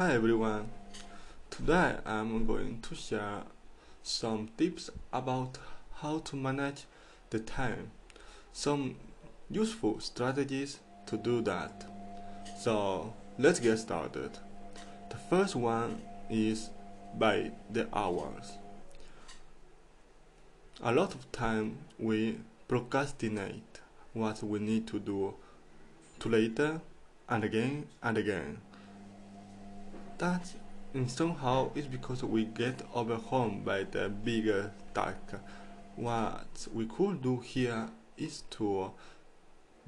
Hi everyone. Today I'm going to share some tips about how to manage the time. Some useful strategies to do that. So let's get started. The first one is by the hours. A lot of time we procrastinate what we need to do to later and again and again. That somehow is because we get overwhelmed by the bigger task. What we could do here is to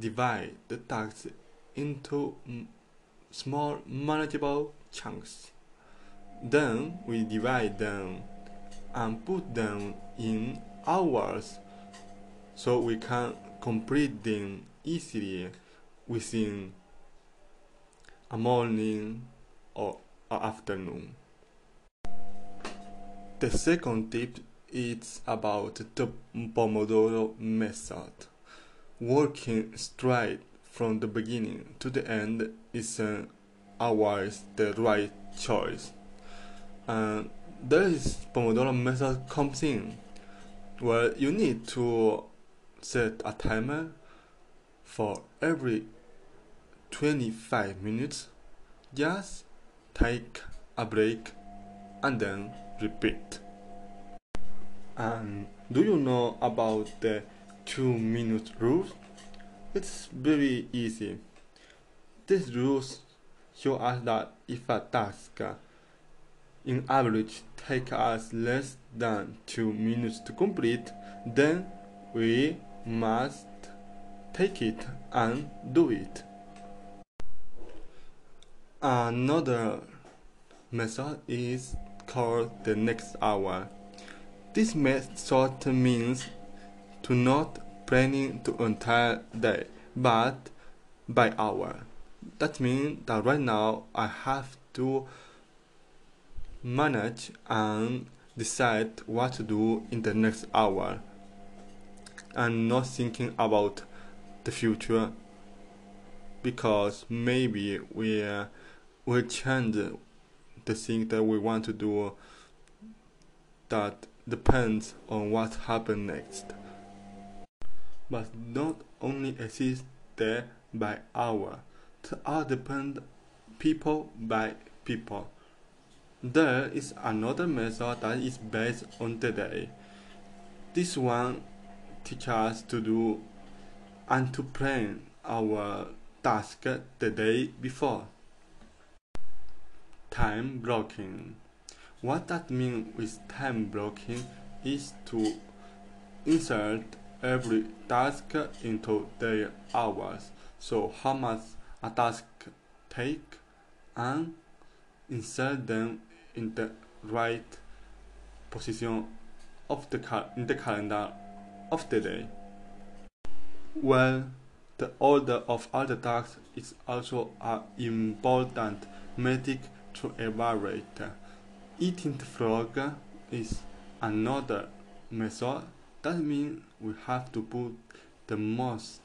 divide the tasks into small manageable chunks. Then we divide them and put them in hours so we can complete them easily within a morning or afternoon. The second tip is about the Pomodoro method. Working straight from the beginning to the end isn't uh, always the right choice. Uh, and there is Pomodoro method comes in where you need to set a timer for every 25 minutes just take a break and then repeat. And do you know about the 2 minute rule? It's very easy. This rule shows us that if a task in average takes us less than 2 minutes to complete then we must take it and do it Another method is called the next hour. This method means to not planning the entire day, but by hour. That means that right now I have to manage and decide what to do in the next hour and not thinking about the future because maybe we uh, we change the thing that we want to do uh, that depends on what happens next. But not only exist there by hour, they are depend people by people. There is another method that is based on the day. This one teaches us to do and to plan our task the day before time blocking. What that means with time blocking is to insert every task into their hours. So how much a task take and insert them in the right position of the cal- in the calendar of the day. Well, the order of all the tasks is also an important metric to evaluate. Eating the frog is another method. That means we have to put the most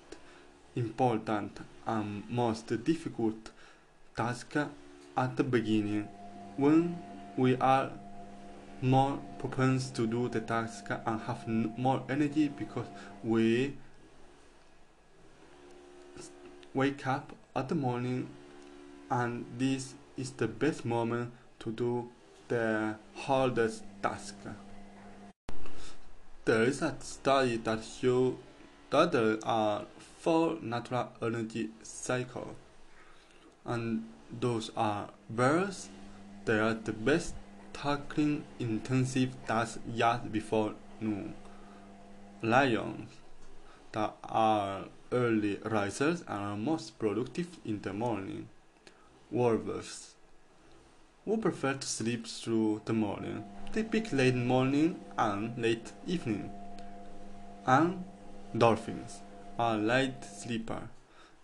important and most difficult task at the beginning when we are more propense to do the task and have more energy because we wake up at the morning and this is the best moment to do the hardest task. There is a study that shows that there are four natural energy cycles, and those are birds, they are the best tackling intensive tasks just before noon. Lions, that are early risers and are most productive in the morning wolves who prefer to sleep through the morning. They pick late morning and late evening. And dolphins are light sleeper.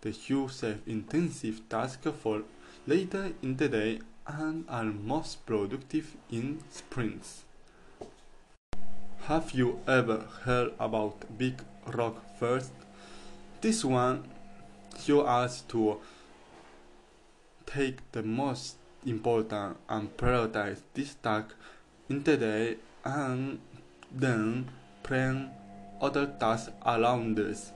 They choose intensive tasks for later in the day and are most productive in sprints. Have you ever heard about Big Rock First? This one shows us to take the most important and prioritize this task in the day and then plan other tasks around this.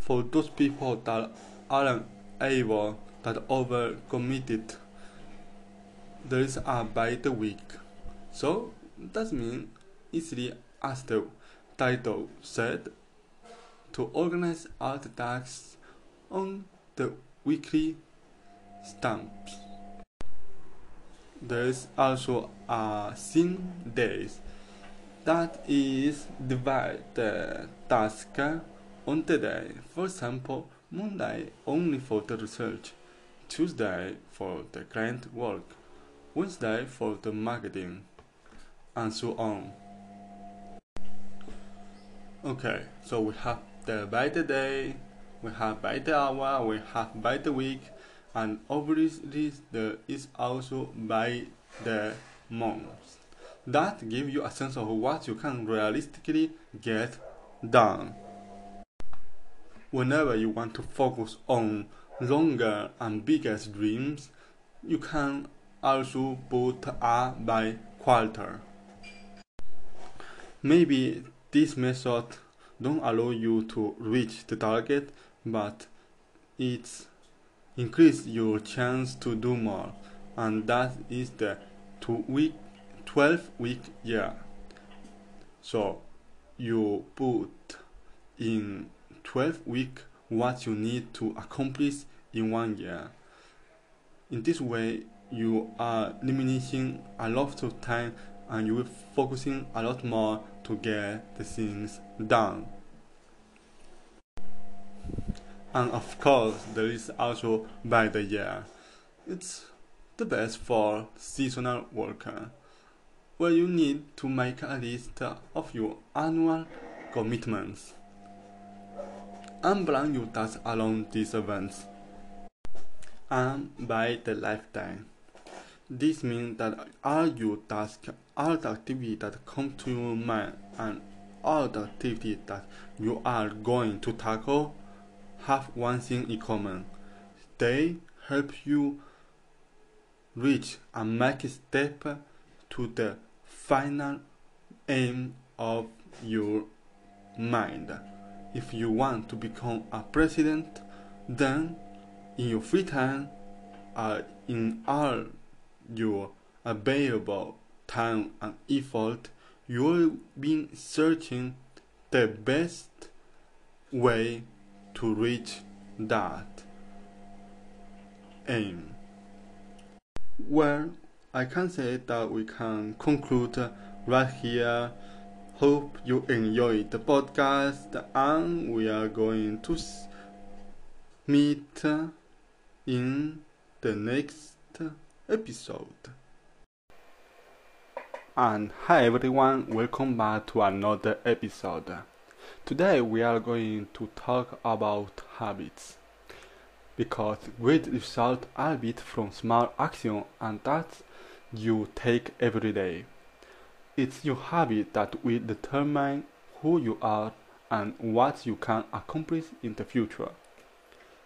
For those people that aren't able, that over committed, there is a by the week. So that means easily as the title said to organize the tasks on the weekly stamps. There is also a scene days that is divide the task on the day. For example, Monday only for the research, Tuesday for the client work, Wednesday for the marketing, and so on. Okay, so we have the by the day, we have by the hour, we have by the week, and obviously there is also by the month. That gives you a sense of what you can realistically get done. Whenever you want to focus on longer and bigger dreams, you can also put a by quarter. Maybe this method don't allow you to reach the target, but it's increase your chance to do more, and that is the two week, 12 week year. So you put in 12 week what you need to accomplish in one year. In this way, you are eliminating a lot of time and you are focusing a lot more to get the things done. And of course, there is also by the year. It's the best for seasonal worker, where you need to make a list of your annual commitments and plan your tasks along these events and by the lifetime. This means that all your tasks, all the activities that come to your mind, and all the activities that you are going to tackle have one thing in common. They help you reach and make a step to the final aim of your mind. If you want to become a president, then in your free time, uh, in all your available time and effort, you will be searching the best way to reach that aim. Well, I can say that we can conclude right here. Hope you enjoyed the podcast, and we are going to meet in the next episode. And hi everyone, welcome back to another episode. Today we are going to talk about habits. Because great results built from small action and that you take every day. It's your habit that will determine who you are and what you can accomplish in the future.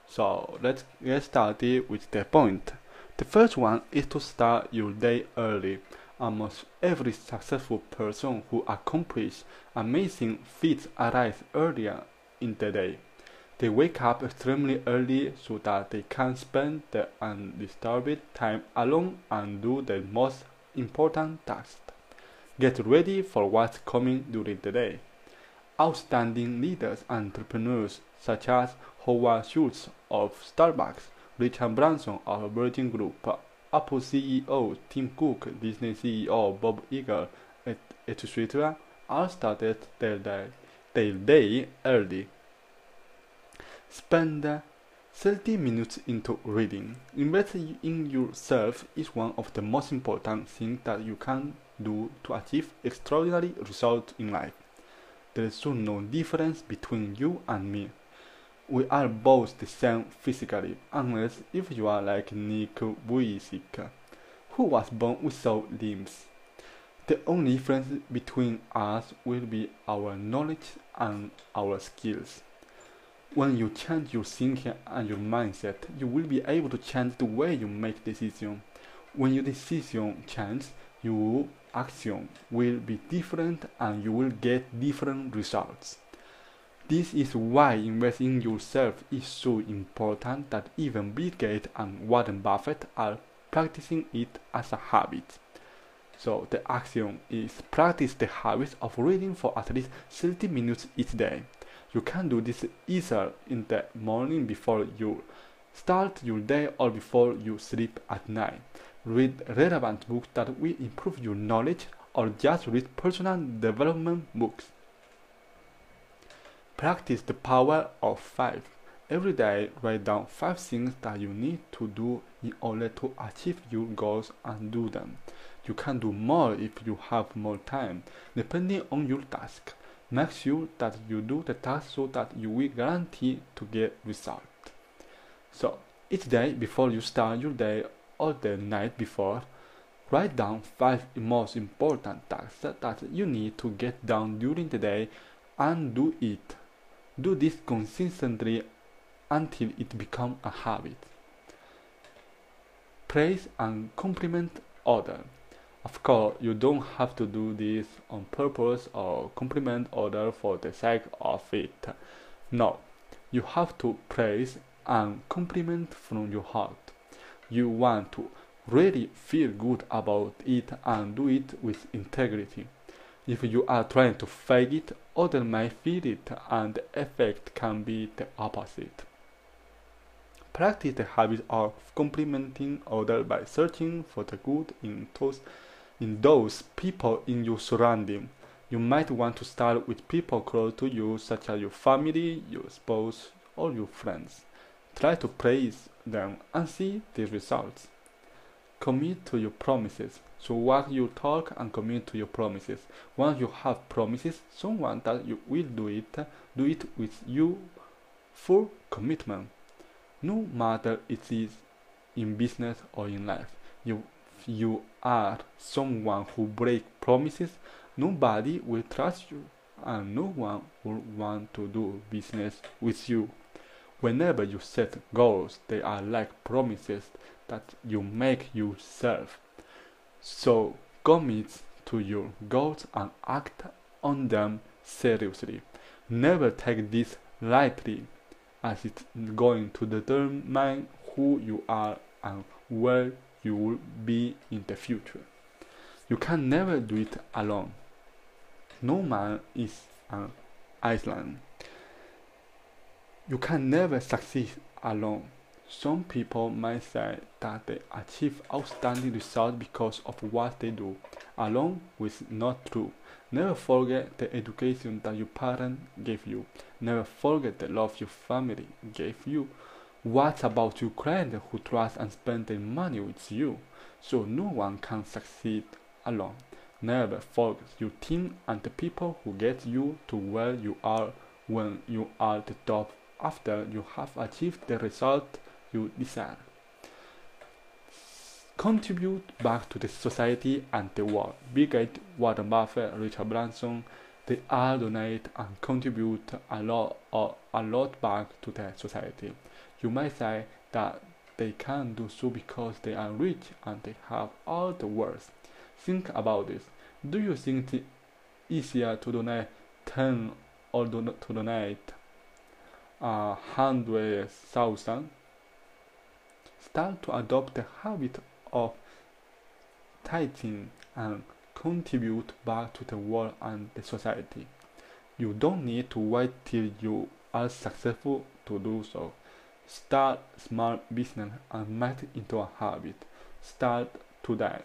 So let's get started with the point. The first one is to start your day early. Almost every successful person who accomplishes amazing feats arrives earlier in the day. They wake up extremely early so that they can spend the undisturbed time alone and do the most important tasks. Get ready for what's coming during the day. Outstanding leaders and entrepreneurs such as Howard Schultz of Starbucks Richard Branson of Virgin Group, Apple CEO Tim Cook, Disney CEO Bob Iger, etc. all started their day, their day early. Spend 30 minutes into reading. Investing in yourself is one of the most important things that you can do to achieve extraordinary results in life. There is no difference between you and me we are both the same physically, unless if you are like Nick Vujicic, who was born without limbs. The only difference between us will be our knowledge and our skills. When you change your thinking and your mindset, you will be able to change the way you make decisions. When your decision changes, your action will be different and you will get different results. This is why investing in yourself is so important that even Bill Gates and Warren Buffett are practicing it as a habit. So the action is practice the habit of reading for at least 30 minutes each day. You can do this either in the morning before you start your day or before you sleep at night. Read relevant books that will improve your knowledge or just read personal development books. Practice the power of 5. Every day, write down 5 things that you need to do in order to achieve your goals and do them. You can do more if you have more time, depending on your task. Make sure that you do the task so that you will guarantee to get result. So each day before you start your day or the night before, write down five most important tasks that you need to get done during the day and do it. Do this consistently until it becomes a habit. Praise and compliment others. Of course, you don't have to do this on purpose or compliment others for the sake of it. No, you have to praise and compliment from your heart. You want to really feel good about it and do it with integrity. If you are trying to fake it, others might feel it and the effect can be the opposite. Practice the habit of complimenting others by searching for the good in those in those people in your surrounding. You might want to start with people close to you, such as your family, your spouse, or your friends. Try to praise them and see the results. Commit to your promises. So walk your talk and commit to your promises. Once you have promises, someone that you will do it, do it with you full commitment. No matter it is in business or in life. You you are someone who break promises, nobody will trust you and no one will want to do business with you. Whenever you set goals, they are like promises that you make yourself. So commit to your goals and act on them seriously. Never take this lightly, as it's going to determine who you are and where you will be in the future. You can never do it alone. No man is an island. You can never succeed alone. Some people might say that they achieve outstanding results because of what they do. Alone is not true. Never forget the education that your parents gave you. Never forget the love your family gave you. What about your client who trust and spend their money with you? So no one can succeed alone. Never forget your team and the people who get you to where you are when you are the top after you have achieved the result you desire. Contribute back to the society and the world. Bill Gates, Warren Buffett, Richard Branson, they all donate and contribute a lot, a lot back to the society. You might say that they can do so because they are rich and they have all the wealth. Think about this. Do you think it's easier to donate 10 or to donate uh, hundred thousand? Start to adopt the habit of tithing and contribute back to the world and the society. You don't need to wait till you are successful to do so. Start small business and make it into a habit. Start today.